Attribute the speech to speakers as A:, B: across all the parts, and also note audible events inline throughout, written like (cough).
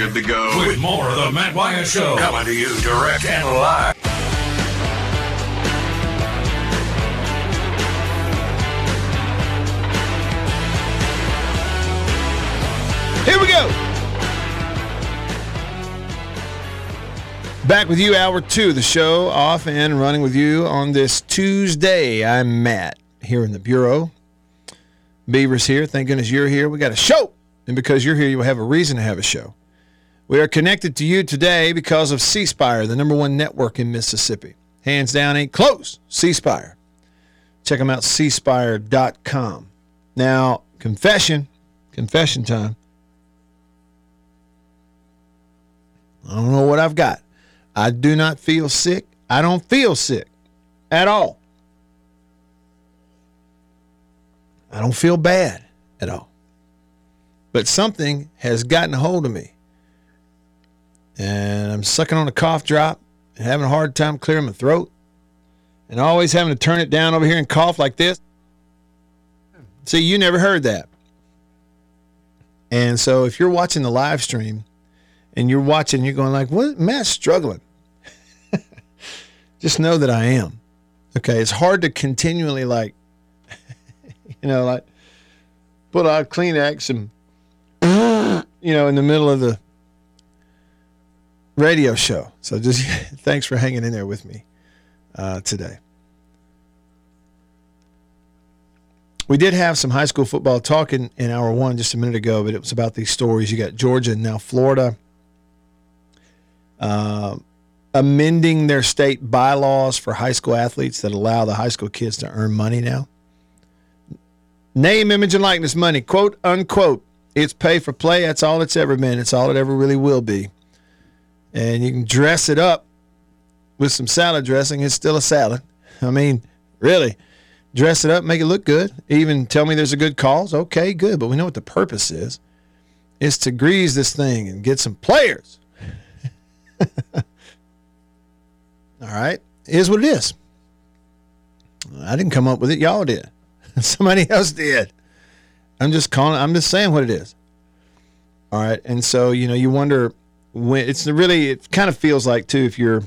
A: good to go.
B: With more of the Matt Wyatt Show.
A: Coming to you direct and live.
C: Here we go. Back with you, hour two, the show off and running with you on this Tuesday. I'm Matt here in the Bureau. Beaver's here. Thank goodness you're here. We got a show. And because you're here, you have a reason to have a show. We are connected to you today because of C Spire, the number one network in Mississippi. Hands down, ain't close. C Spire. Check them out, cspire.com. Now, confession, confession time. I don't know what I've got. I do not feel sick. I don't feel sick at all. I don't feel bad at all. But something has gotten a hold of me. And I'm sucking on a cough drop and having a hard time clearing my throat. And always having to turn it down over here and cough like this. See, you never heard that. And so if you're watching the live stream, and you're watching, you're going like, "What? Matt's struggling." (laughs) Just know that I am. Okay, it's hard to continually like, (laughs) you know, like put out Kleenex and (clears throat) you know in the middle of the radio show. So just (laughs) thanks for hanging in there with me uh, today. We did have some high school football talking in hour one just a minute ago, but it was about these stories. You got Georgia and now Florida uh, amending their state bylaws for high school athletes that allow the high school kids to earn money now. Name, image, and likeness money, quote unquote. It's pay for play. That's all it's ever been. It's all it ever really will be. And you can dress it up with some salad dressing. It's still a salad. I mean, really, dress it up, make it look good. Even tell me there's a good cause. Okay, good. But we know what the purpose is. It's to grease this thing and get some players. (laughs) All right. Here's what it is. I didn't come up with it. Y'all did. (laughs) Somebody else did. I'm just calling. I'm just saying what it is. All right. And so you know, you wonder when it's really. It kind of feels like too if you're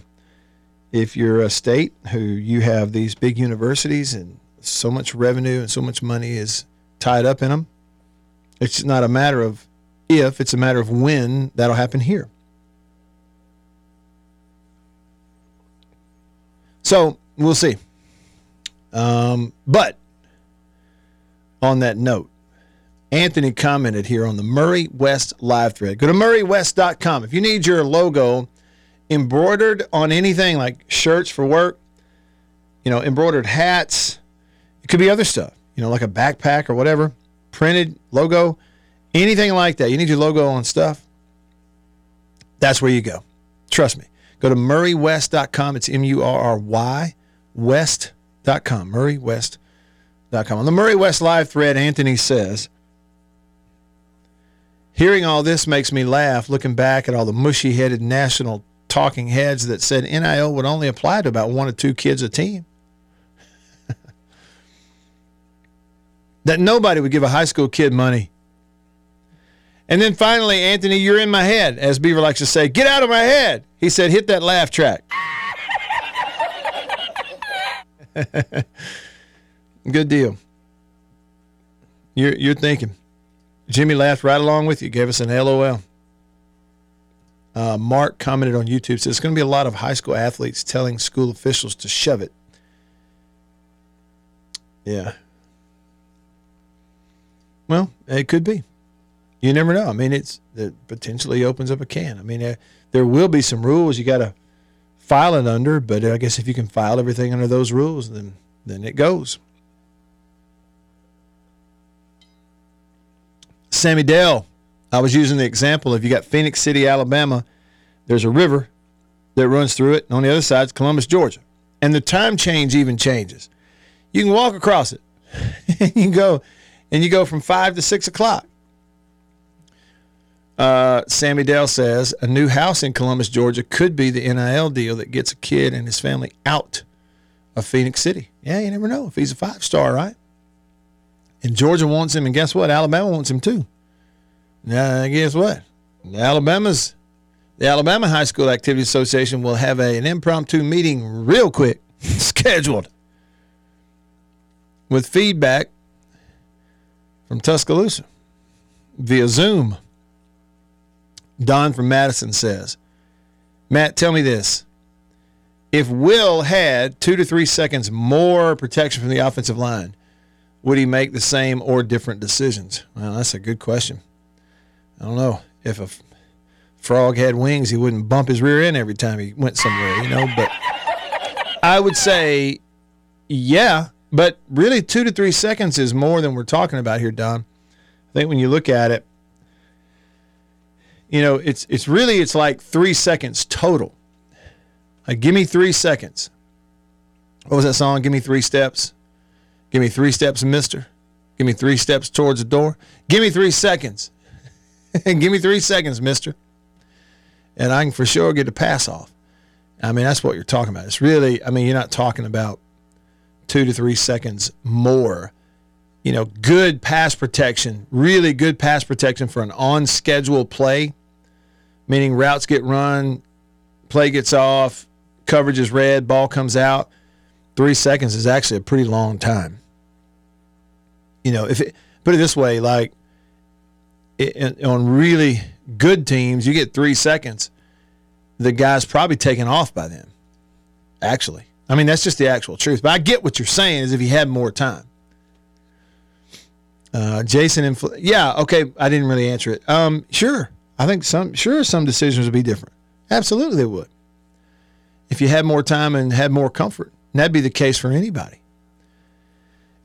C: if you're a state who you have these big universities and so much revenue and so much money is tied up in them. It's not a matter of if; it's a matter of when that'll happen here. So we'll see. Um, but on that note, Anthony commented here on the Murry West live thread. Go to murrywest.com. If you need your logo embroidered on anything like shirts for work, you know, embroidered hats, it could be other stuff, you know, like a backpack or whatever, printed logo, anything like that. You need your logo on stuff. That's where you go. Trust me. Go to murrywest.com. It's M U R R Y west.com. Murrywest.com. On the Murry West live thread, Anthony says, Hearing all this makes me laugh looking back at all the mushy headed national talking heads that said NIL would only apply to about one or two kids a team. (laughs) that nobody would give a high school kid money and then finally, Anthony, you're in my head, as Beaver likes to say. Get out of my head. He said, hit that laugh track. (laughs) Good deal. You're, you're thinking. Jimmy laughed right along with you, gave us an LOL. Uh, Mark commented on YouTube, says, It's going to be a lot of high school athletes telling school officials to shove it. Yeah. Well, it could be you never know. I mean, it's it potentially opens up a can. I mean, uh, there will be some rules you got to file it under, but I guess if you can file everything under those rules, then then it goes. Sammy Dale, I was using the example if you got Phenix City, Alabama, there's a river that runs through it, and on the other side is Columbus, Georgia, and the time change even changes. You can walk across it. and (laughs) you go, and you go from five to six o'clock. Uh, Sammy Dell says a new house in Columbus, Georgia could be the NIL deal that gets a kid and his family out of Phenix City. Yeah, you never know if he's a five star, right? And Georgia wants him, and guess what? Alabama wants him too. Now, guess what? Alabama's the Alabama High School Activity Association will have a, an impromptu meeting real quick (laughs) scheduled with feedback from Tuscaloosa via Zoom. Don from Madison says, Matt, tell me this. If Will had two to three seconds more protection from the offensive line, would he make the same or different decisions? Well, that's a good question. I don't know. If a frog had wings, he wouldn't bump his rear end every time he went somewhere, you know. But I would say, yeah. But really, two to three seconds is more than we're talking about here, Don. I think when you look at it, you know, it's it's really it's like three seconds total. Like, give me three seconds. What was that song? Give me three steps. Give me three steps, Mister. Give me three steps towards the door. Give me three seconds. (laughs) give me three seconds, Mister. And I can for sure get a pass off. I mean, that's what you're talking about. It's really, I mean, you're not talking about two to three seconds more. You know, good pass protection, really good pass protection for an on schedule play meaning routes get run, play gets off, coverage is read, ball comes out. Three seconds is actually a pretty long time. You know, if it put it this way, like it, on really good teams, you get three seconds. The guy's probably taken off by then. Actually, I mean that's just the actual truth. But I get what you're saying is if he had more time. Uh, Jason, infl- yeah, okay. I didn't really answer it. Um, sure. I think some, sure, some decisions would be different. Absolutely, they would. If you had more time and had more comfort, and that'd be the case for anybody.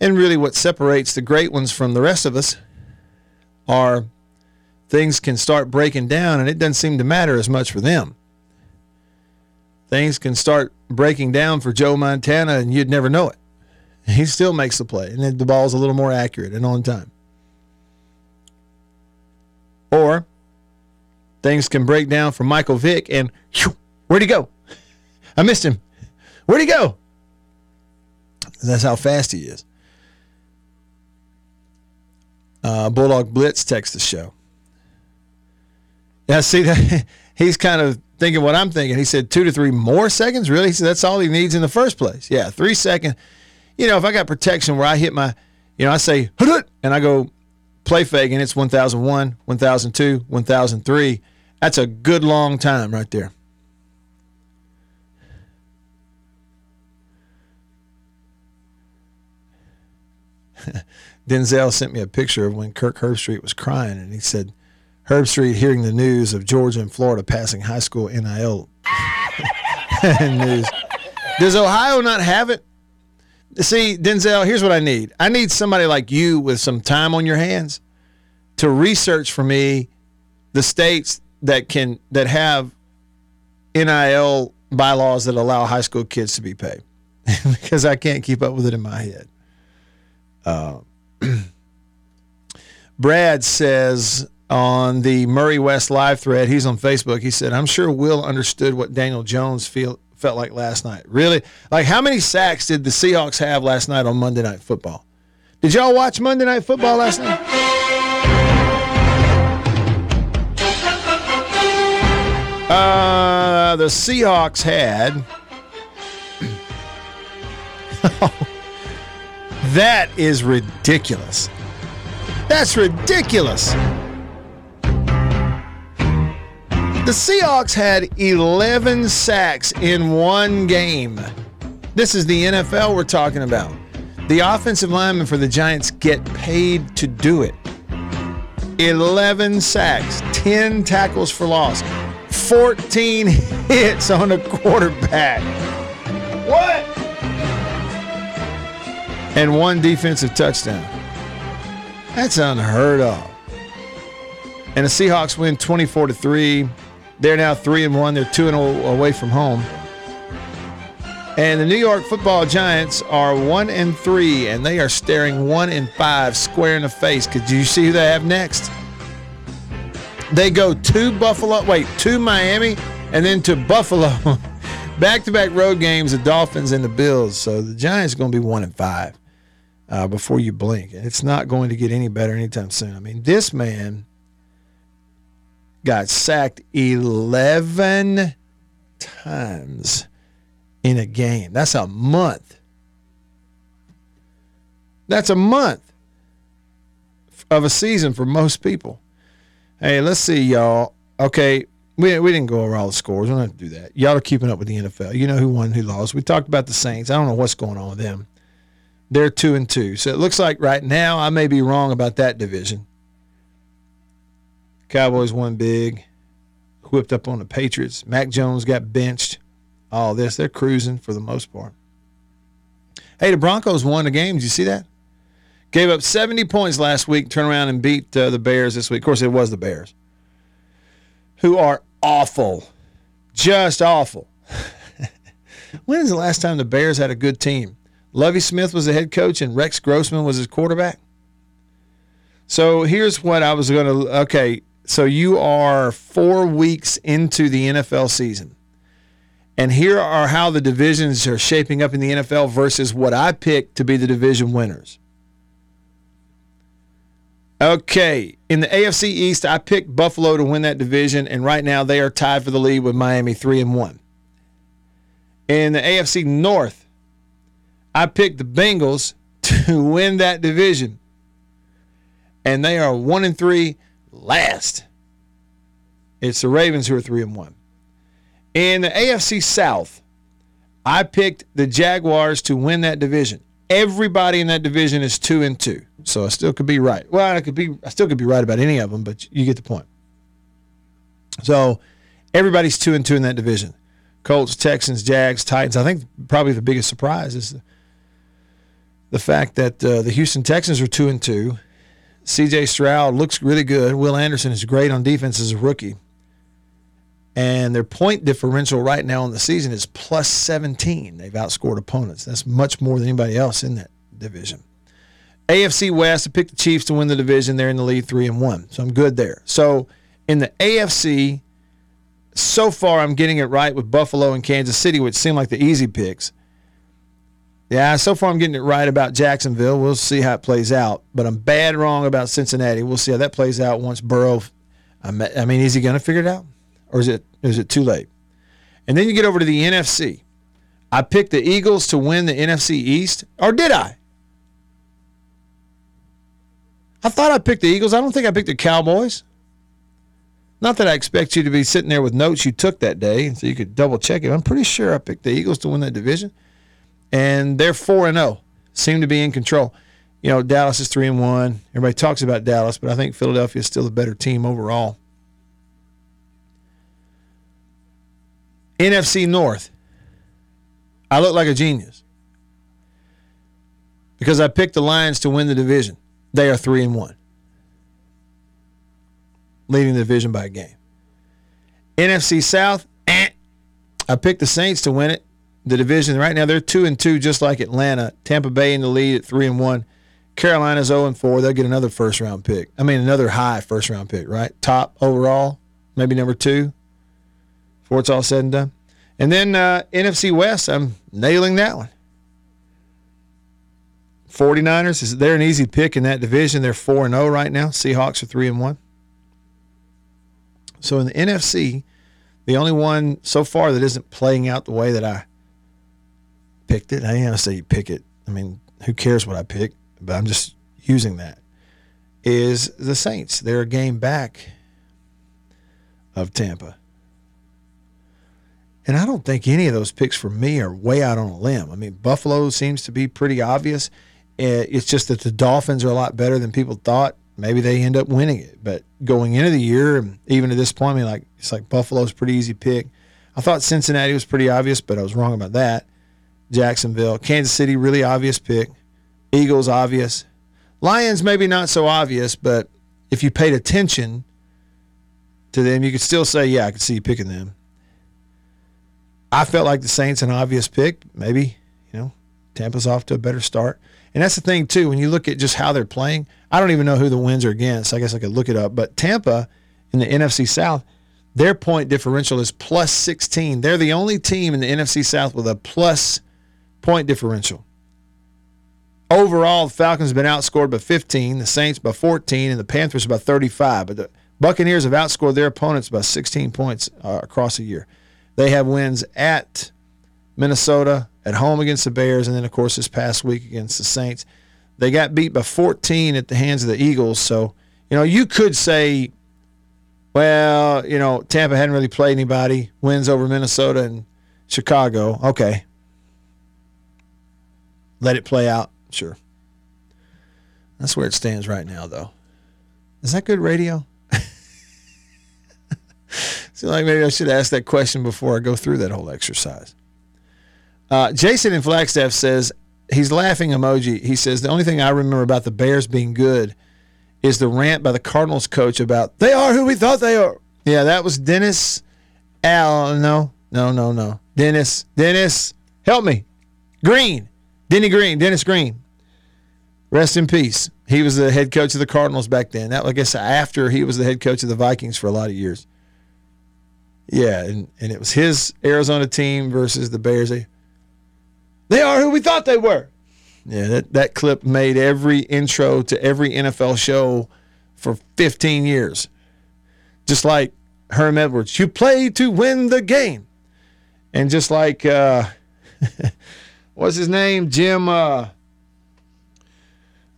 C: And really, what separates the great ones from the rest of us are things can start breaking down, and it doesn't seem to matter as much for them. Things can start breaking down for Joe Montana, and you'd never know it. (laughs) He still makes the play, and the ball's a little more accurate and on time. Or things can break down for Michael Vick, and whew, where'd he go? I missed him. Where'd he go? That's how fast he is. Uh, Bulldog Blitz text the show. Yeah, see (laughs) he's kind of thinking what I'm thinking. He said two to three more seconds. Really? That's all he needs in the first place. Yeah, three seconds. You know, if I got protection where I hit my, you know, I say and I go play fake and it's 1001, 1002, 1003. That's a good long time right there. (laughs) Denzel sent me a picture of when Kirk Herbstreit was crying, and he said, Herbstreit hearing the news of Georgia and Florida passing high school NIL (laughs) news. Does Ohio not have it? See, Denzel, here's what I need. I need somebody like you with some time on your hands to research for me the states that can that have NIL bylaws that allow high school kids to be paid (laughs) because I can't keep up with it in my head. Uh, (clears throat) Brad says on the Murry West live thread, he's on Facebook. He said, "I'm sure Will understood what Daniel Jones feel felt like last night. Really, like how many sacks did the Seahawks have last night on Monday Night Football? Did y'all watch Monday Night Football last night?" Uh, the Seahawks had. (laughs) that is ridiculous. That's ridiculous. The Seahawks had 11 sacks in one game. This is the NFL we're talking about. The offensive linemen for the Giants get paid to do it. 11 sacks, 10 tackles for loss. 14 (laughs) hits on a quarterback. What? And one defensive touchdown. That's unheard of. And the Seahawks win 24 to 3. They're now 3 and 1. They're 2 and away from home. And the New York Football Giants are 1 and 3 and they are staring 1 and 5 square in the face. Could you see who they have next? They go to Buffalo, wait, to Miami, and then to Buffalo. Back to back road games, the Dolphins and the Bills. So the Giants are going to be one and five uh, before you blink. And it's not going to get any better anytime soon. I mean, this man got sacked 11 times in a game. That's a month. That's a month of a season for most people. Hey, let's see, y'all. Okay, we, we didn't go over all the scores. We don't have to do that. Y'all are keeping up with the NFL. You know who won, who lost. We talked about the Saints. I don't know what's going on with them. They're two and two. So it looks like right now I may be wrong about that division. Cowboys won big, whipped up on the Patriots. Mac Jones got benched. All this. They're cruising for the most part. Hey, the Broncos won the game. Did you see that? Gave up 70 points last week, turn around and beat uh, the Bears this week. Of course, it was the Bears, who are awful. Just awful. (laughs) when is the last time the Bears had a good team? Lovie Smith was the head coach and Rex Grossman was his quarterback. So here's what I was going to. Okay, so you are four weeks into the NFL season. And here are how the divisions are shaping up in the NFL versus what I picked to be the division winners. Okay, in the AFC East, I picked Buffalo to win that division, and right now they are tied for the lead with Miami three and one. In the AFC North, I picked the Bengals (laughs) to win that division, and they are one and three last. It's the Ravens who are three and one. In the AFC South, I picked the Jaguars to win that division. Everybody in that division is two and two, so I still could be right. Well, I could be, I still could be right about any of them, but you get the point. So everybody's two and two in that division. Colts, Texans, Jags, Titans. I think probably the biggest surprise is the, the fact that uh, the Houston Texans are two and two. C.J. Stroud looks really good. Will Anderson is great on defense as a rookie and their point differential right now in the season is plus 17. They've outscored opponents. That's much more than anybody else in that division. AFC West, I picked the Chiefs to win the division. They're in the lead three and one, so I'm good there. So in the AFC, so far I'm getting it right with Buffalo and Kansas City, which seem like the easy picks. Yeah, so far I'm getting it right about Jacksonville. We'll see how it plays out, but I'm bad wrong about Cincinnati. We'll see how that plays out once Burrow. I mean, is he going to figure it out? or is it is it too late? And then you get over to the NFC. I picked the Eagles to win the NFC East, or did I? I thought I picked the Eagles. I don't think I picked the Cowboys. Not that I expect you to be sitting there with notes you took that day, so you could double check it. I'm pretty sure I picked the Eagles to win that division, and they're four and zero. Oh. Seem to be in control. You know, Dallas is three and one. Everybody talks about Dallas, but I think Philadelphia is still a better team overall. NFC North. I look like a genius because I picked the Lions to win the division. They are three and one, leading the division by a game. NFC South, eh. I picked the Saints to win it. The division right now they're two and two, just like Atlanta. Tampa Bay in the lead at three and one. Carolina's zero and four. They'll get another first round pick. I mean, another high first round pick, right? Top overall, maybe number two before it's all said and done. And then uh, NFC West, I'm nailing that one. 49ers, is they're an easy pick in that division. They're 4 and 0 right now. Seahawks are 3 and 1. So in the NFC, the only one so far that isn't playing out the way that I picked it, I ain't to say you pick it. I mean, who cares what I pick? But I'm just using that. Is the Saints. They're a game back of Tampa. And I don't think any of those picks for me are way out on a limb. I mean, Buffalo seems to be pretty obvious. Eh, it's just that the Dolphins are a lot better than people thought. Maybe they end up winning it. But going into the year, and even at this point, I mean, like it's like Buffalo's pretty easy pick. I thought Cincinnati was pretty obvious, but I was wrong about that. Jacksonville, Kansas City, really obvious pick. Eagles, obvious. Lions, maybe not so obvious, but if you paid attention to them, you could still say, yeah, I could see you picking them. I felt like the Saints an obvious pick. Maybe, you know, Tampa's off to a better start. And that's the thing too, when you look at just how they're playing, I don't even know who the wins are against. I guess I could look it up. But Tampa in the NFC South, their point differential is plus 16. They're the only team in the NFC South with a plus point differential. Overall, the Falcons have been outscored by 15, the Saints by 14, and the Panthers by 35. But the Buccaneers have outscored their opponents by 16 points uh, across a year. They have wins at Minnesota, at home against the Bears, and then, of course, this past week against the Saints. They got beat by 14 at the hands of the Eagles. So, you know, you could say, well, you know, Tampa hadn't really played anybody, wins over Minnesota and Chicago. Okay. Let it play out. Sure. That's where it stands right now, though. Is that good radio? (laughs) Seems like maybe I should ask that question before I go through that whole exercise. Uh, Jason in Flagstaff says he's laughing emoji. He says the only thing I remember about the Bears being good is the rant by the Cardinals coach about they are who we thought they are. Yeah, that was Dennis Al. No, no, no, no. Dennis, Dennis, help me. Green, Denny Green, Dennis Green. Rest in peace. He was the head coach of the Cardinals back then. That I guess after he was the head coach of the Vikings for a lot of years. Yeah, and, and it was his Arizona team versus the Bears. They, they are who we thought they were. Yeah, that, that clip made every intro to every NFL show for 15 years. Just like Herm Edwards, you play to win the game. And just like, uh, (laughs) what's his name? Jim, uh,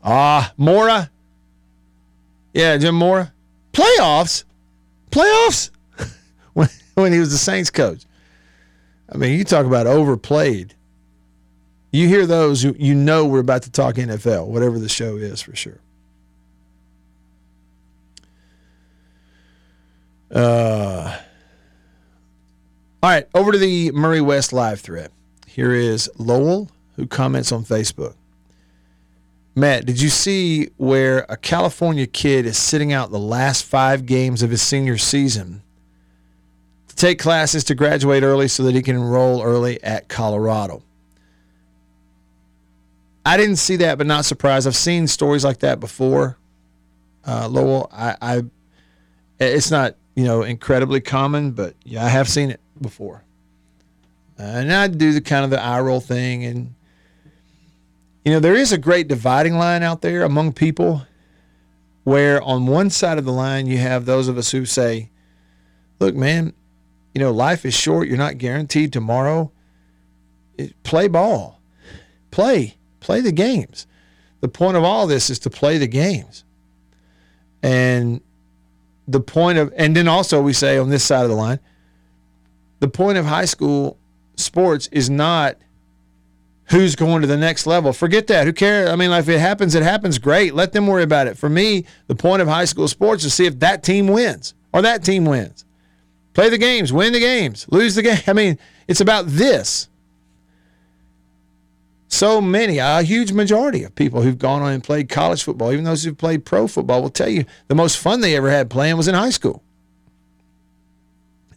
C: ah, Mora. Yeah, Jim Mora. Playoffs? Playoffs? (laughs) when, when he was the Saints coach. I mean, you talk about overplayed. You hear those, you, you know we're about to talk NFL, whatever the show is for sure. Uh, all right, over to the Murry West live thread. Here is Lowell, who comments on Facebook. Matt, did you see where a California kid is sitting out the last five games of his senior season to take classes to graduate early so that he can enroll early at Colorado? I didn't see that, but not surprised. I've seen stories like that before. Uh, Lowell, I, I, it's not you know incredibly common, but yeah, I have seen it before. Uh, and I do the kind of the eye roll thing, and you know there is a great dividing line out there among people, where on one side of the line you have those of us who say, "Look, man, you know life is short. You're not guaranteed tomorrow. Play ball, play." Play the games. The point of all this is to play the games. And the point of, and then also we say on this side of the line, the point of high school sports is not who's going to the next level. Forget that. Who cares? I mean, like if it happens, it happens. Great. Let them worry about it. For me, the point of high school sports is to see if that team wins or that team wins. Play the games, win the games, lose the game. (laughs) I mean, it's about this so many, a huge majority of people who've gone on and played college football, even those who've played pro football, will tell you the most fun they ever had playing was in high school.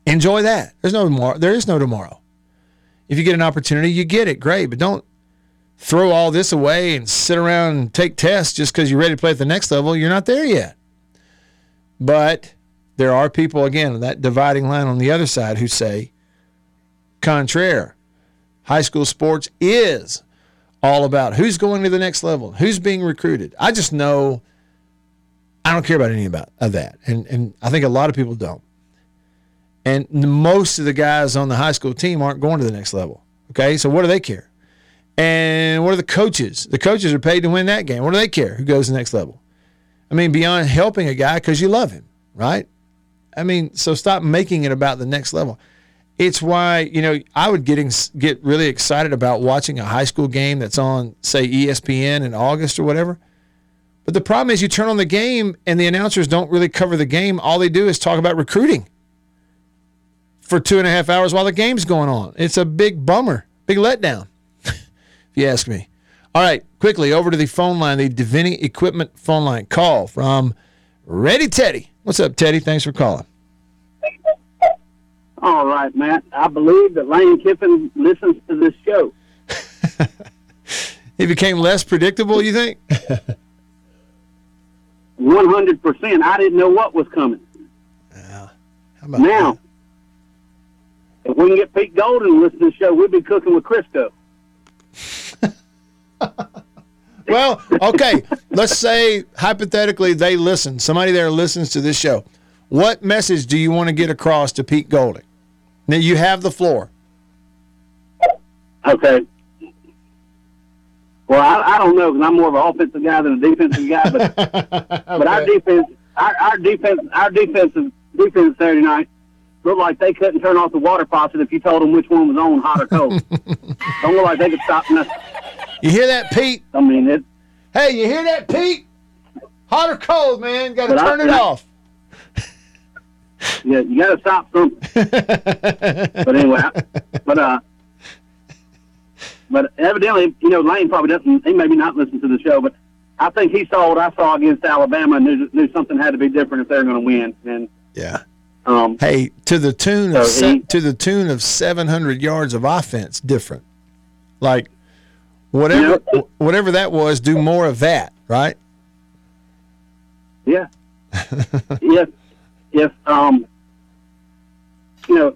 C: Enjoy that. There's no tomorrow. There is no tomorrow. If you get an opportunity, you get it. Great, but don't throw all this away and sit around and take tests just because you're ready to play at the next level. You're not there yet. But there are people again that dividing line on the other side who say, contraire, high school sports is all about who's going to the next level, who's being recruited. I just know I don't care about any about of that, and and I think a lot of people don't. And most of the guys on the high school team aren't going to the next level. Okay, so what do they care? And what are the coaches? The coaches are paid to win that game. What do they care? Who goes the next level? I mean, beyond helping a guy because you love him, right? I mean, so stop making it about the next level it's why you know I would getting get really excited about watching a high school game that's on say ESPN in August or whatever. But the problem is you turn on the game and the announcers don't really cover the game. All they do is talk about recruiting for two and a half hours while the game's going on. It's a big bummer, big letdown, (laughs) if you ask me. All right, quickly over to the phone line, the Davini Equipment phone line. Call from Ready Teddy. What's up, Teddy? Thanks for calling.
D: All right, Matt. I believe that Lane Kiffin listens to this show. (laughs)
C: he became less predictable, you think? (laughs)
D: 100%. I didn't know what was coming.
C: Yeah.
D: now, that? If we can get Pete Golding to listen to the show, we'll be cooking with Crisco. (laughs)
C: well, okay. Let's say hypothetically they listen. Somebody there listens to this show. What message do you want to get across to Pete Golding? Now you have the floor.
D: Okay. Well, I, I don't know because I'm more of an offensive guy than a defensive guy, but (laughs) but our defense, our, our defense, our defensive defense Saturday night looked like they couldn't turn off the water faucet if you told them which one was on, hot or cold. (laughs) don't look like they could stop nothing.
C: You hear that, Pete?
D: I mean, it.
C: Hey, you hear that, Pete? Hot or cold, man? Got to
D: But I-
C: turn it
D: I-
C: off.
D: Yeah, you got to stop something. (laughs) but anyway, I, but uh, but evidently, you know, Lane probably doesn't. He maybe not listen to the show, but I think he saw what I saw against Alabama and knew, knew something had to be different if they're going to win. And
C: Yeah.
D: Um,
C: Hey, to the tune of
D: So
C: se-
D: he-
C: to the tune of 700 yards of offense, different. Like whatever
D: Yeah.
C: wh- whatever that was, do more of that, right?
D: yeah, (laughs) if if um, you know,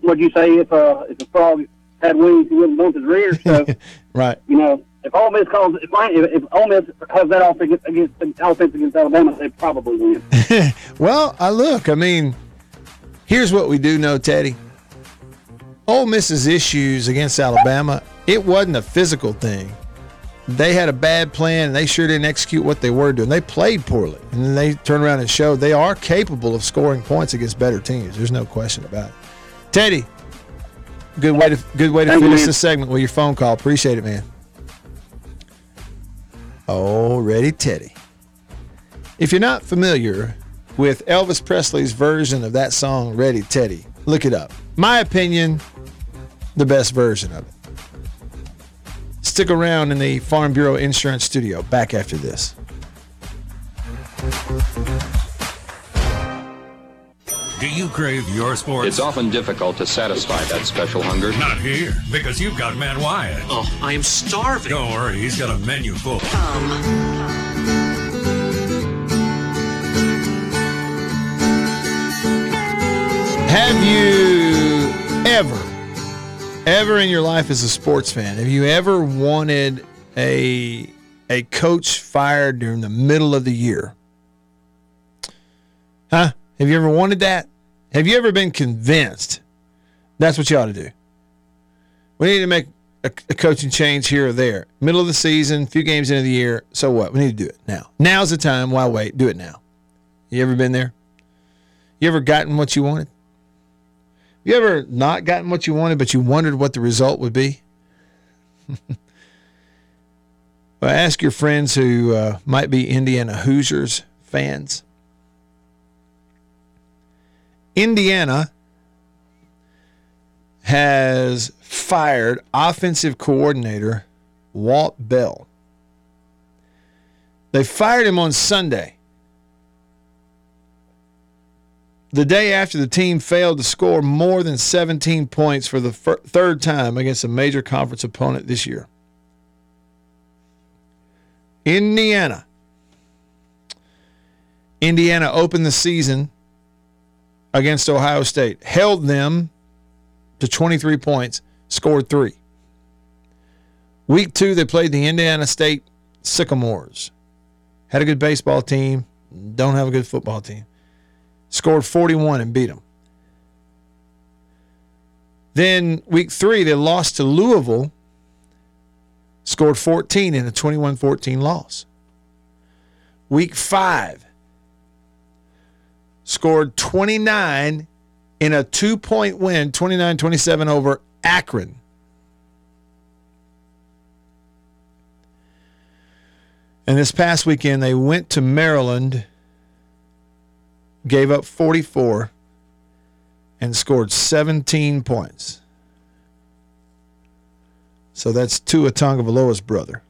D: what'd you say? If uh, if a frog had wings, he wouldn't bump his rear. So (laughs)
C: Right.
D: you know, if Ole Miss calls, if, if Ole Miss has that offense against, against offense against Alabama, they probably win. (laughs)
C: Well, I look. I mean, here's what we do know, Teddy. Ole Miss's issues against Alabama, it wasn't a physical thing. They had a bad plan and they sure didn't execute what they were doing. They played poorly. And then they turned around and showed they are capable of scoring points against better teams. There's no question about it. Teddy, good way to good way to
D: Thank
C: finish
D: man.
C: this segment with your phone call. Appreciate it, man. Already Teddy. If you're not familiar with Elvis Presley's version of that song, Ready Teddy, look it up. My opinion, the best version of it. Stick around in the Farm Bureau Insurance Studio. Back after this.
B: Do you crave your sports?
E: It's often difficult to satisfy that special hunger.
B: Not here, because you've got Matt Wyatt.
F: Oh, I am starving.
B: Don't worry, he's got a menu full.
C: Um, Have you ever, ever in your life as a sports fan, have you ever wanted a a coach fired during the middle of the year? Huh? Have you ever wanted that? Have you ever been convinced that's what you ought to do? We need to make a, a coaching change here or there. Middle of the season, few games into the year. So what? We need to do it now. Now's the time. Why wait? Do it now. You ever been there? You ever gotten what you wanted? You ever not gotten what you wanted, but you wondered what the result would be? (laughs) well, ask your friends who uh, might be Indiana Hoosiers fans. Indiana has fired offensive coordinator Walt Bell. They fired him on Sunday. The day after the team failed to score more than 17 points for the fir- third time against a major conference opponent this year. Indiana. Indiana opened the season against Ohio State, held them to 23 points, scored three. Week two, they played the Indiana State Sycamores. Had a good baseball team, don't have a good football team. Scored 41 and beat them. Then week three, they lost to Louisville, scored 14 in a 21 14 loss. Week five, scored 29 in a two point win, 29 27 over Akron. And this past weekend, they went to Maryland, gave up 44, and scored 17 points. So that's Tua Tagovailoa's brother.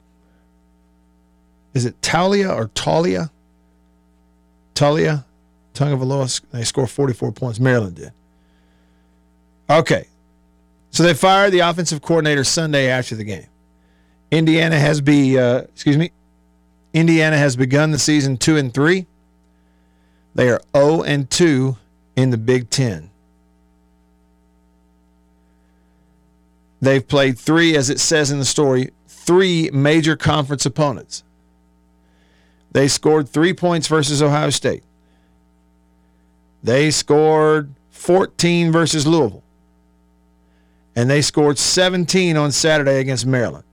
C: Is it Talia or Talia? Talia? Tagovailoa, they scored 44 points. Maryland did. Okay. So they fired the offensive coordinator Sunday after the game. Indiana has be uh, excuse me. Indiana has begun the season 2 and 3. They are 0 and 2 in the Big 10. They've played 3 as it says in the story, 3 major conference opponents. They scored 3 points versus Ohio State. They scored 14 versus Louisville. And they scored 17 on Saturday against Maryland.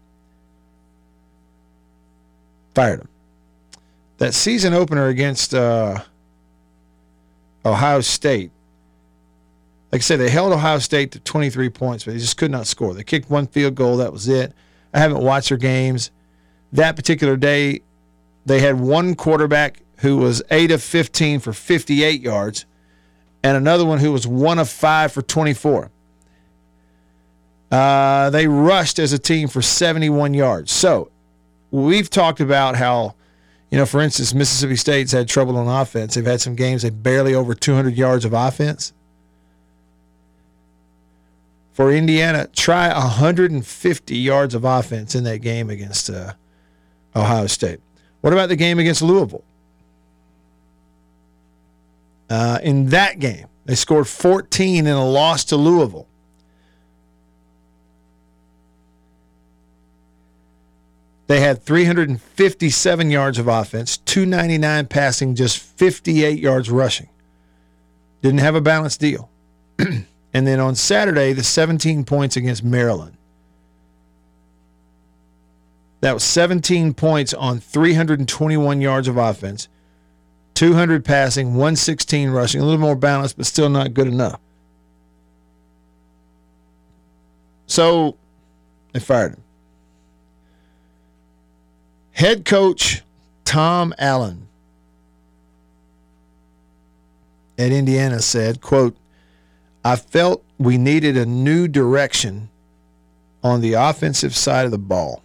C: Fired them. That season opener against uh, Ohio State, like I said, they held Ohio State to 23 points, but they just could not score. They kicked one field goal. That was it. I haven't watched their games. That particular day, they had one quarterback who was 8 of 15 for 58 yards and another one who was 1 of 5 for 24. Uh, they rushed as a team for 71 yards. So we've talked about how, you know, for instance, Mississippi State's had trouble on offense. They've had some games they barely over 200 yards of offense. For Indiana, try 150 yards of offense in that game against uh, Ohio State. What about the game against Louisville? Uh, in that game, they scored 14 in a loss to Louisville. They had 357 yards of offense, 299 passing, just 58 yards rushing. Didn't have a balanced deal. (clears throat) and then on Saturday, the 17 points against Maryland. That was 17 points on 321 yards of offense, 200 passing, 116 rushing, a little more balanced, but still not good enough. So they fired him. Head coach Tom Allen at Indiana said, quote, I felt we needed a new direction on the offensive side of the ball.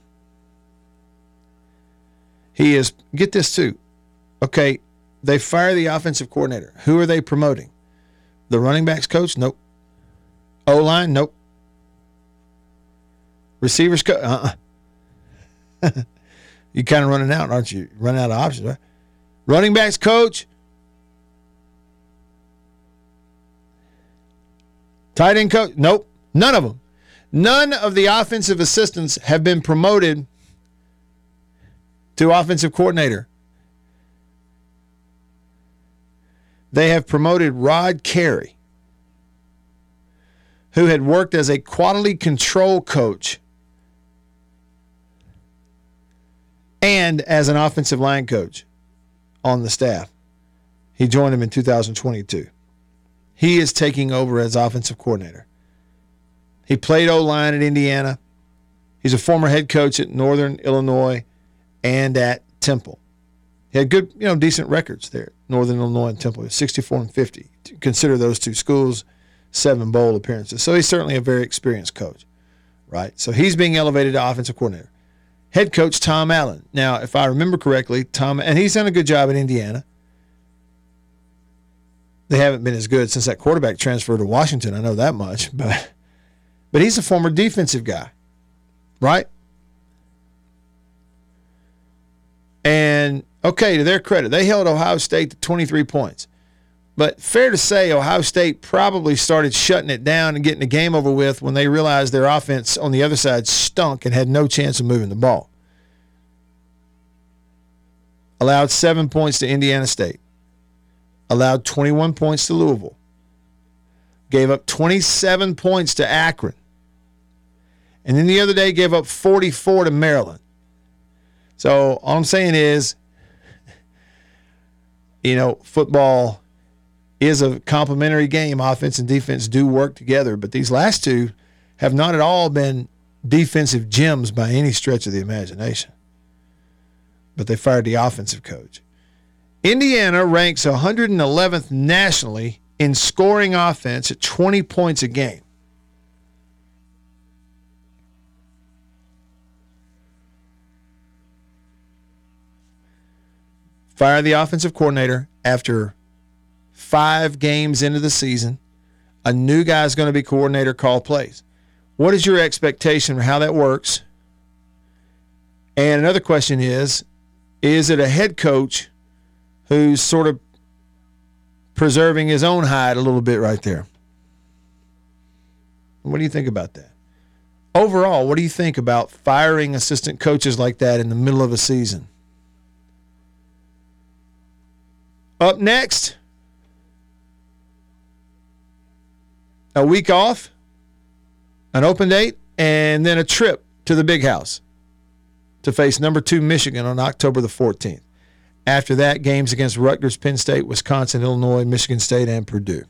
C: He is, get this too. Okay, they fire the offensive coordinator. Who are they promoting? The running backs coach? Nope. O line? Nope. Receivers coach? Uh (laughs) uh you kind of running out, aren't you? Running out of options, right? Running backs coach? Tight end coach? Nope. None of them. None of the offensive assistants have been promoted to offensive coordinator. They have promoted Rod Carey, who had worked as a quality control coach and as an offensive line coach on the staff. He joined him in 2022. He is taking over as offensive coordinator. He played O line at Indiana. He's a former head coach at Northern Illinois and at Temple. He had good, you know, decent records there. Northern Illinois and Temple, 64 and 50. Consider those two schools, seven bowl appearances. So he's certainly a very experienced coach, right? So he's being elevated to offensive coordinator. Head coach Tom Allen. Now, if I remember correctly, Tom, and he's done a good job at Indiana. They haven't been as good since that quarterback transferred to Washington. I know that much, (laughs) but but he's a former defensive guy, right? And okay, to their credit, they held Ohio State to 23 points. But fair to say, Ohio State probably started shutting it down and getting the game over with when they realized their offense on the other side stunk and had no chance of moving the ball. Allowed seven points to Indiana State. Allowed 21 points to Louisville. Gave up 27 points to Akron. And then the other day gave up 44 to Maryland. So all I'm saying is, (laughs) you know, football is a complementary game. Offense and defense do work together, but these last two have not at all been defensive gems by any stretch of the imagination. But they fired the offensive coach. Indiana ranks 111th nationally in scoring offense at 20 points a game. Fire the offensive coordinator after five games into the season. A new guy is going to be coordinator, call plays. What is your expectation for how that works? And another question is is it a head coach who's sort of preserving his own hide a little bit right there? What do you think about that? Overall, what do you think about firing assistant coaches like that in the middle of a season? Up next, a week off, an open date, and then a trip to the big house to face number two Michigan on October the 14th. After that, games against Rutgers, Penn State, Wisconsin, Illinois, Michigan State, and Purdue.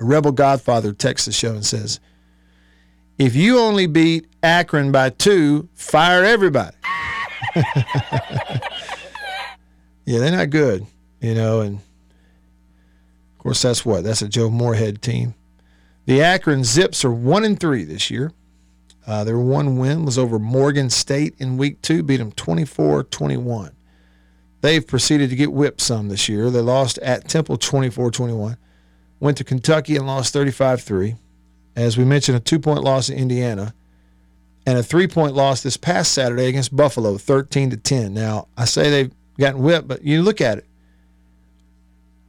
C: A Rebel Godfather texts the show and says, If you only beat Akron by two, fire everybody. (laughs) yeah, they're not good, you know, and of course that's what? That's a Joe Moorhead team. The Akron Zips are one and three this year. Uh, their one win was over Morgan State in week two, beat them 24 21. They've proceeded to get whipped some this year. They lost at Temple 24 21, went to Kentucky and lost 35 3. As we mentioned, a two point loss in Indiana, and a three point loss this past Saturday against Buffalo 13 to 10. Now, I say they've gotten whipped, but you look at it.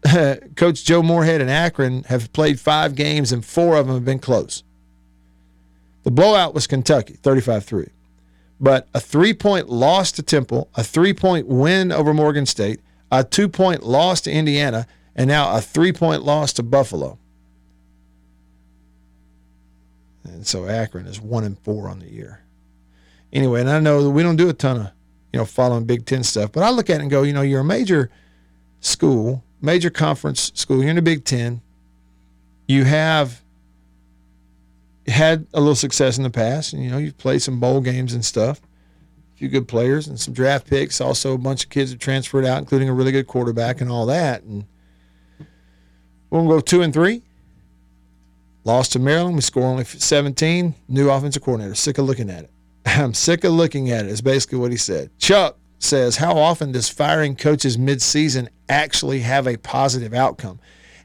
C: (laughs) Coach Joe Moorhead and Akron have played five games, and four of them have been close. The blowout was Kentucky, 35 3. But a three point loss to Temple, a three point win over Morgan State, a two point loss to Indiana, and now a three point loss to Buffalo. And so Akron is one and four on the year. Anyway, and I know that we don't do a ton of, you know, following Big Ten stuff, but I look at it and go, you know, you're a major school, major conference school, you're in the Big Ten. You have had a little success in the past, and you know you've played some bowl games and stuff. A few good players and some draft picks. Also, a bunch of kids have transferred out, including a really good quarterback and all that. And we'll go two and three. Lost to Maryland. We score only 17. New offensive coordinator. Sick of looking at it. (laughs) I'm sick of looking at it. Is basically what he said. Chuck says, "How often does firing coaches mid-season actually have a positive outcome?"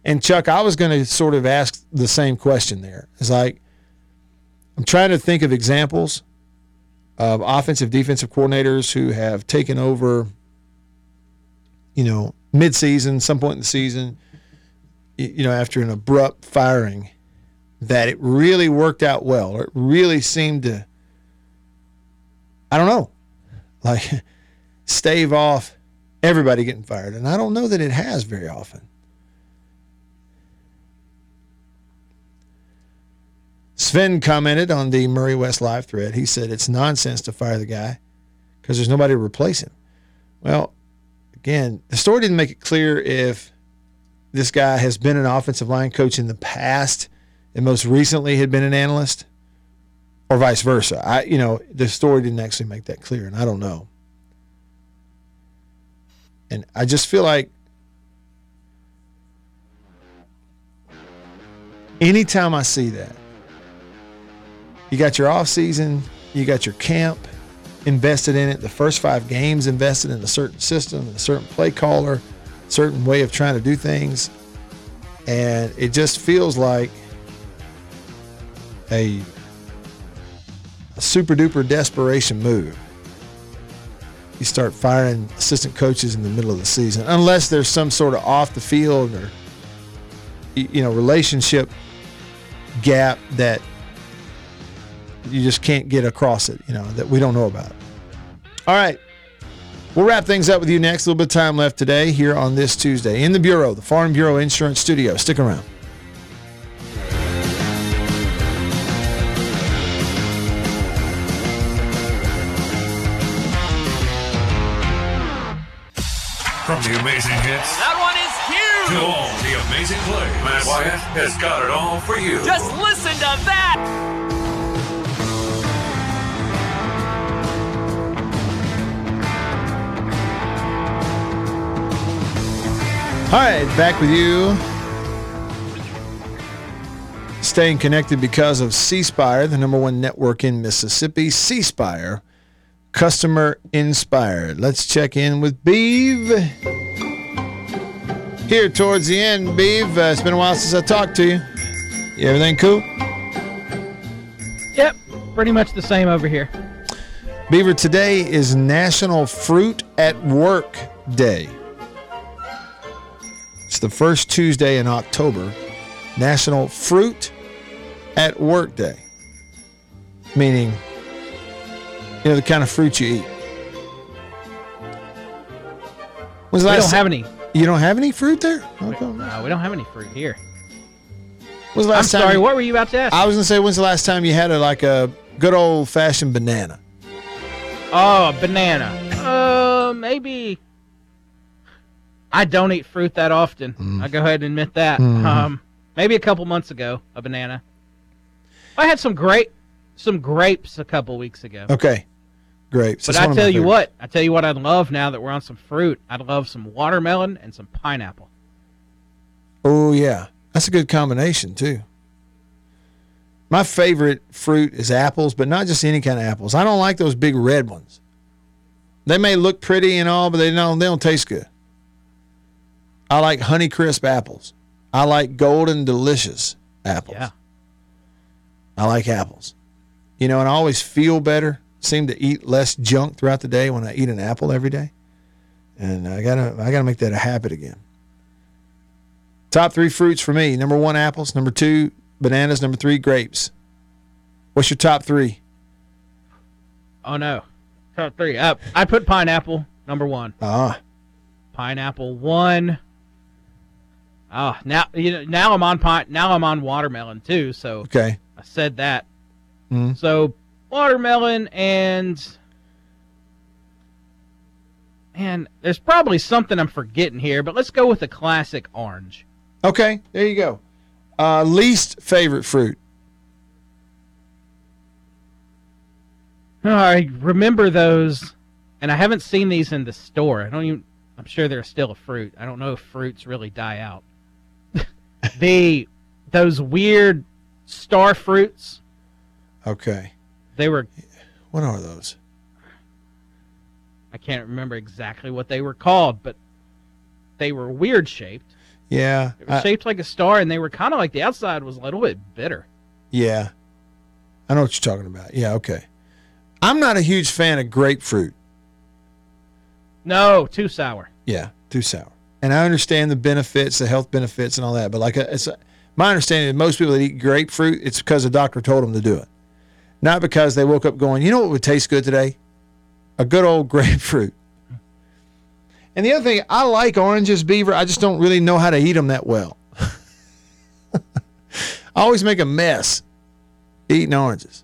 C: And Chuck, I was going to sort of ask the same question there. It's like I'm trying to think of examples of offensive defensive coordinators who have taken over, you know, midseason, some point in the season, you know, after an abrupt firing, that it really worked out well, or it really seemed to, I don't know, like (laughs) stave off everybody getting fired. And I don't know that it has very often. Sven commented on the Murry West live thread. He said it's nonsense to fire the guy because there's nobody to replace him. Well, again, the story didn't make it clear if this guy has been an offensive line coach in the past and most recently had been an analyst or vice versa. I you know, the story didn't actually make that clear and I don't know. And I just feel like anytime I see that you got your off season, you got your camp invested in it, the first five games invested in a certain system, a certain play caller, certain way of trying to do things. And it just feels like a, a super duper desperation move. You start firing assistant coaches in the middle of the season, unless there's some sort of off the field or you know relationship gap that you just can't get across it, you know, that we don't know about. All right. We'll wrap things up with you next. A little bit of time left today here on this Tuesday in the Bureau, the Farm Bureau Insurance Studio. Stick around.
B: From the amazing hits
F: That one is huge!
B: to all the amazing plays, Matt Wyatt has got it all for you.
F: Just listen to that!
C: All right, back with you. Staying connected because of C Spire, the number one network in Mississippi. C Spire, customer inspired. Let's check in with Beeve. Here towards the end, Beeve. Uh, it's been a while since I talked to you. you everything cool?
G: Yep, pretty much the same over here.
C: Beaver, today is National Fruit at Work Day. It's the first Tuesday in October. National Fruit at Work Day. Meaning, you know, the kind of fruit you eat. When's the
G: We
C: last
G: don't have any.
C: You don't have any fruit there? Okay.
G: No, we don't have any fruit here.
C: When's the
G: I'm
C: last time?
G: sorry.
C: you-
G: What were you about to ask?
C: I was gonna say, when's the last time you had a like a good old fashioned banana?
G: Oh, a banana. Uh, maybe. I don't eat fruit that often.
C: Mm.
G: I go ahead and admit that.
C: Mm-hmm.
G: Um, maybe a couple months ago, a banana. I had some great, some grapes a couple weeks ago.
C: Okay, grapes.
G: But
C: That's
G: I
C: one of my
G: tell you what, I tell you what, I'd love now that we're on some fruit. I'd love some watermelon and some pineapple.
C: Oh yeah, that's a good combination too. My favorite fruit is apples, but not just any kind of apples. I don't like those big red ones. They may look pretty and all, but they don't they don't taste good. I like Honey Crisp apples. I like Golden Delicious apples.
G: Yeah.
C: I like apples. You know, and I always feel better, seem to eat less junk throughout the day when I eat an apple every day. And I gotta I gotta make that a habit again. Top three fruits for me. Number one, apples. Number two, bananas. Number three, grapes. What's your top three?
G: Oh no, top three. Uh, I put pineapple number one.
C: Ah,
G: Pineapple one. Oh, now you know. Now I'm on pine. Now I'm on watermelon too. So
C: okay.
G: I said that.
C: Mhm.
G: So watermelon and and there's probably something I'm forgetting here, but let's go with the classic orange.
C: Okay, there you go. Uh, least favorite fruit.
G: Oh, I remember those, and I haven't seen these in the store. I don't even. I'm sure they're still a fruit. I don't know if fruits really die out. (laughs) the those weird star fruits.
C: Okay.
G: They were.
C: What are those?
G: I can't remember exactly what they were called, but they were weird shaped.
C: Yeah.
G: They were
C: I-
G: shaped like a star, and they were kind of like the outside was a little bit bitter.
C: yeah. I know what you're talking about. Yeah, okay. I'm not a huge fan of grapefruit.
G: No, too sour.
C: Yeah, too sour. And I understand the benefits, the health benefits, and all that. But like, uh, it's my understanding that most people that eat grapefruit, it's because the doctor told them to do it, not because they woke up going, you know what would taste good today? A good old (laughs) grapefruit. And the other thing, I like oranges, Beaver. I just don't really know how to eat them that well. (laughs) I always make a mess eating oranges.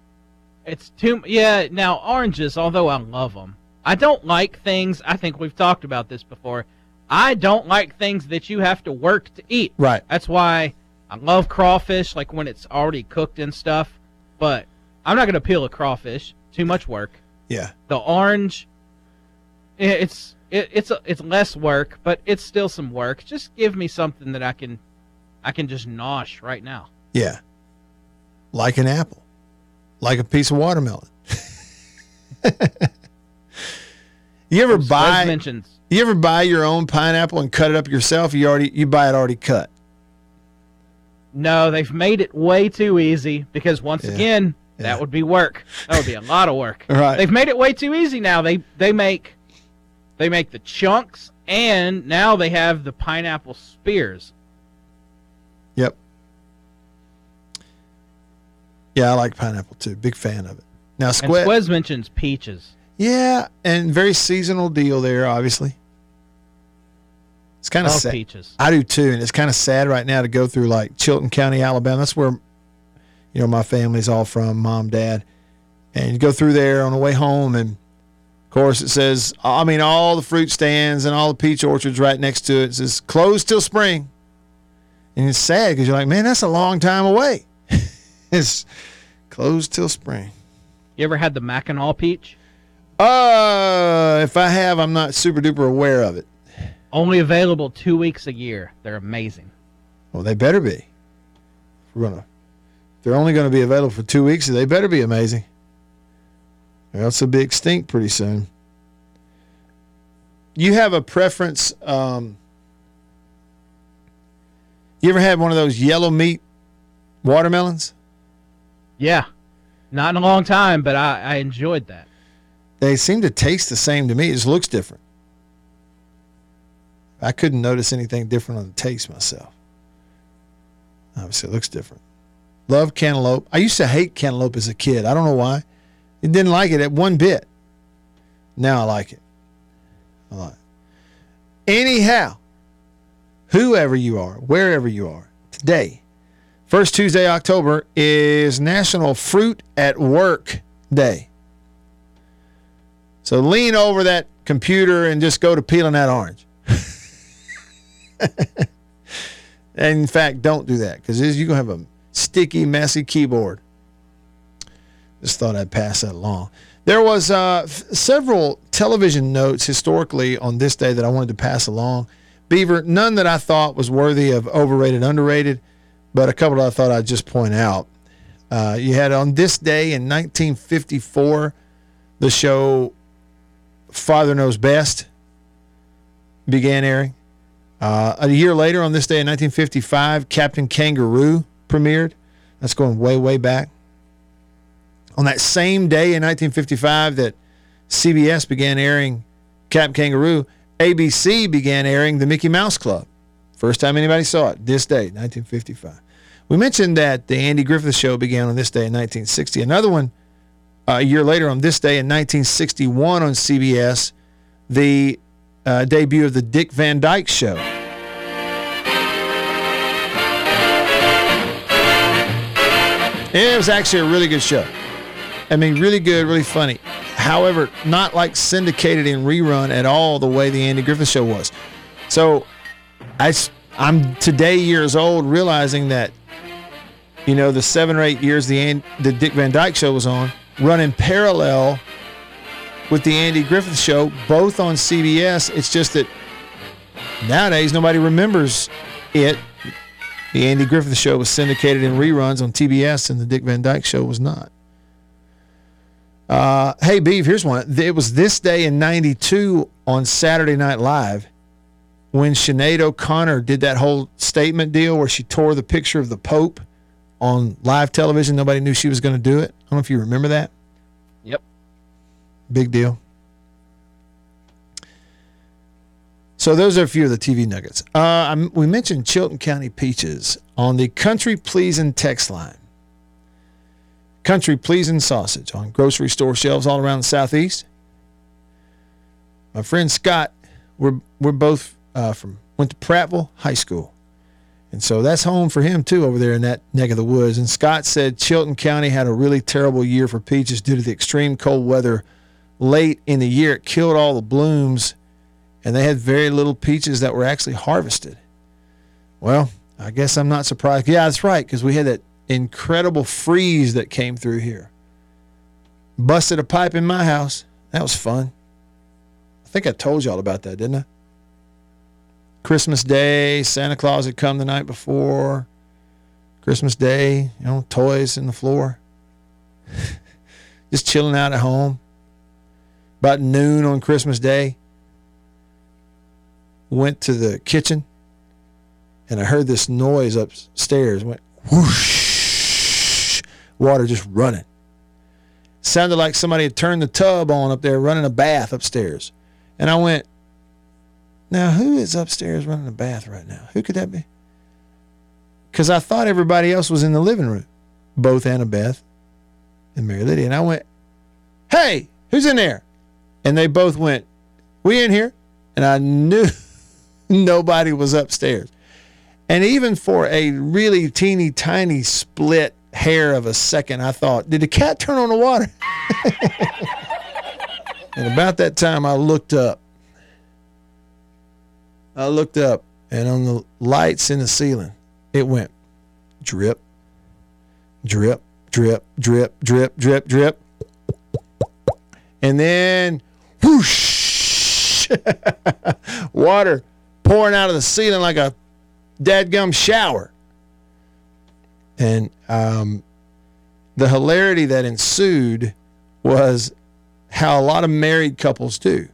G: It's too yeah. Now oranges, although I love them, I don't like things. I think we've talked about this before. I don't like things that you have to work to eat.
C: Right.
G: That's why I love crawfish, like when it's already cooked and stuff. But I'm not gonna peel a crawfish. Too much work.
C: Yeah.
G: The orange, it's it, it's a, it's less work, but it's still some work. Just give me something that I can, I can just nosh right now.
C: Yeah. Like an apple. Like a piece of watermelon. (laughs) you ever
G: As
C: buy
G: mentions,
C: you ever buy your own pineapple and cut it up yourself? You already you buy it already cut.
G: No, they've made it way too easy because once
C: Yeah.
G: again. That would be work. That would be a lot of work. (laughs)
C: Right.
G: They've made it way too easy now. They they make they make the chunks and now they have the pineapple spears.
C: Yep. Yeah, I like pineapple too. Big fan of it. Now squid.
G: Squez mentions peaches.
C: Yeah, and very seasonal deal there, obviously. It's kind of sad.
G: peaches.
C: I do too, and it's kind of sad right now to go through like Chilton County, Alabama. That's where you know my family's all from, mom, dad, and you go through there on the way home, and of course it says, I mean, all the fruit stands and all the peach orchards right next to it, it says closed till spring, and it's sad because you're like, man, that's a long time away. (laughs) it's closed till spring.
G: You ever had the Mackinac peach?
C: Uh, if I have, I'm not super duper aware of it.
G: Only available two weeks a year. They're amazing.
C: Well, they better be. We're gonna, they're only going to be available for two weeks, so they better be amazing. Or else they'll be extinct pretty soon. You have a preference? Um, you ever had one of those yellow meat watermelons?
G: Yeah. Not in a long time, but I, I enjoyed that.
C: They seem to taste the same to me. It just looks different. I couldn't notice anything different on the taste myself. Obviously, it looks different. Love cantaloupe. I used to hate cantaloupe as a kid. I don't know why. I didn't like it at one bit. Now I like it. I like it. Anyhow, whoever you are, wherever you are, today, first Tuesday, October, is National Fruit at Work Day. So lean over that computer and just go to peeling that orange. and (laughs) in fact, don't do that because you're going to have a sticky, messy keyboard. Just thought I'd pass that along. There was uh, f- several television notes historically on this day that I wanted to pass along. Beaver, none that I thought was worthy of overrated, underrated, but a couple that I thought I'd just point out. Uh, you had on this day in 1954 the show Father Knows Best began airing. Uh, a year later, on this day in 1955, Captain Kangaroo premiered. That's going way, way back. On that same day in 1955 that CBS began airing Cap Kangaroo, ABC began airing The Mickey Mouse Club. First time anybody saw it, this day, 1955. We mentioned that the Andy Griffith Show began on this day in 1960. Another one uh, a year later, on this day in 1961 on CBS, the uh, debut of the Dick Van Dyke Show. It was actually a really good show. I mean, really good, really funny. However, not like syndicated and rerun at all the way the Andy Griffith Show was. So, I, I'm today years old realizing that, you know, the seven or eight years the, the Dick Van Dyke Show was on, running parallel with the Andy Griffith Show, both on CBS. It's just that nowadays nobody remembers it. The Andy Griffith Show was syndicated in reruns on TBS, and the Dick Van Dyke Show was not. Uh, hey, Beeve, here's one. It was this day in 92 on Saturday Night Live when Sinead O'Connor did that whole statement deal where she tore the picture of the Pope on live television. Nobody knew she was going to do it. I don't know if you remember that.
G: Yep.
C: Big deal. So those are a few of the TV nuggets. Uh, we mentioned Chilton County peaches on the Country Pleasing text line. Country Pleasing sausage on grocery store shelves all around the southeast. My friend Scott, we're we're both uh, from went to Prattville High School. And so that's home for him too over there in that neck of the woods. And Scott said Chilton County had a really terrible year for peaches due to the extreme cold weather late in the year. It killed all the blooms, and they had very little peaches that were actually harvested. Well, I guess I'm not surprised. Yeah, that's right, because we had that incredible freeze that came through here. Busted a pipe in my house. That was fun. I think I told y'all about that, didn't I? Christmas Day, Santa Claus had come the night before. Christmas Day, you know, toys in the floor. (laughs) Just chilling out at home. About noon on Christmas Day, went to the kitchen and I heard this noise upstairs. Went whoosh, water just running. Sounded like somebody had turned the tub on up there, running a bath upstairs. And I went, now, who is upstairs running a bath right now? Who could that be? Because I thought everybody else was in the living room, both Annabeth and Mary Lydia. And I went, hey, who's in there? And they both went, we in here? And I knew (laughs) nobody was upstairs. And even for a really teeny tiny split hair of a second, I thought, did the cat turn on the water? (laughs) and about that time, I looked up I looked up, and on the lights in the ceiling, it went drip, drip, drip, drip, drip, drip, drip. And then whoosh, (laughs) water pouring out of the ceiling like a dadgum shower. And um, the hilarity that ensued was how a lot of married couples do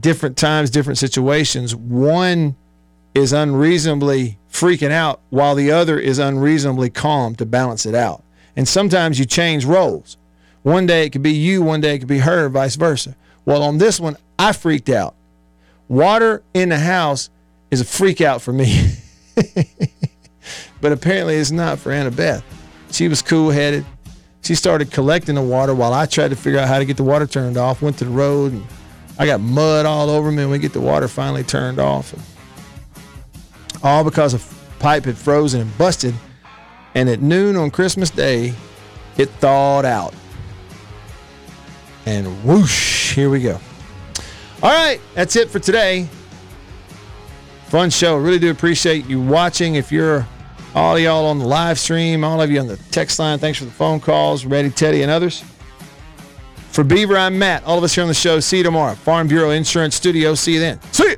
C: different times, different situations. One is unreasonably freaking out while the other is unreasonably calm to balance it out. And sometimes you change roles. One day it could be you, one day it could be her, vice versa. Well, on this one, I freaked out. Water in the house is a freak out for me. (laughs) but apparently it's not for Annabeth. She was cool headed. She started collecting the water while I tried to figure out how to get the water turned off, went to the road and I got mud all over me, and we get the water finally turned off. And all because a pipe had frozen and busted. And at noon on Christmas Day, it thawed out. And whoosh, here we go. All right, that's it for today. Fun show. Really do appreciate you watching. If you're all y'all on the live stream, all of you on the text line, thanks for the phone calls, Ready Teddy and others. For Beaver, I'm Matt. All of us here on the show. See you tomorrow. Farm Bureau Insurance Studio. See you then. See you.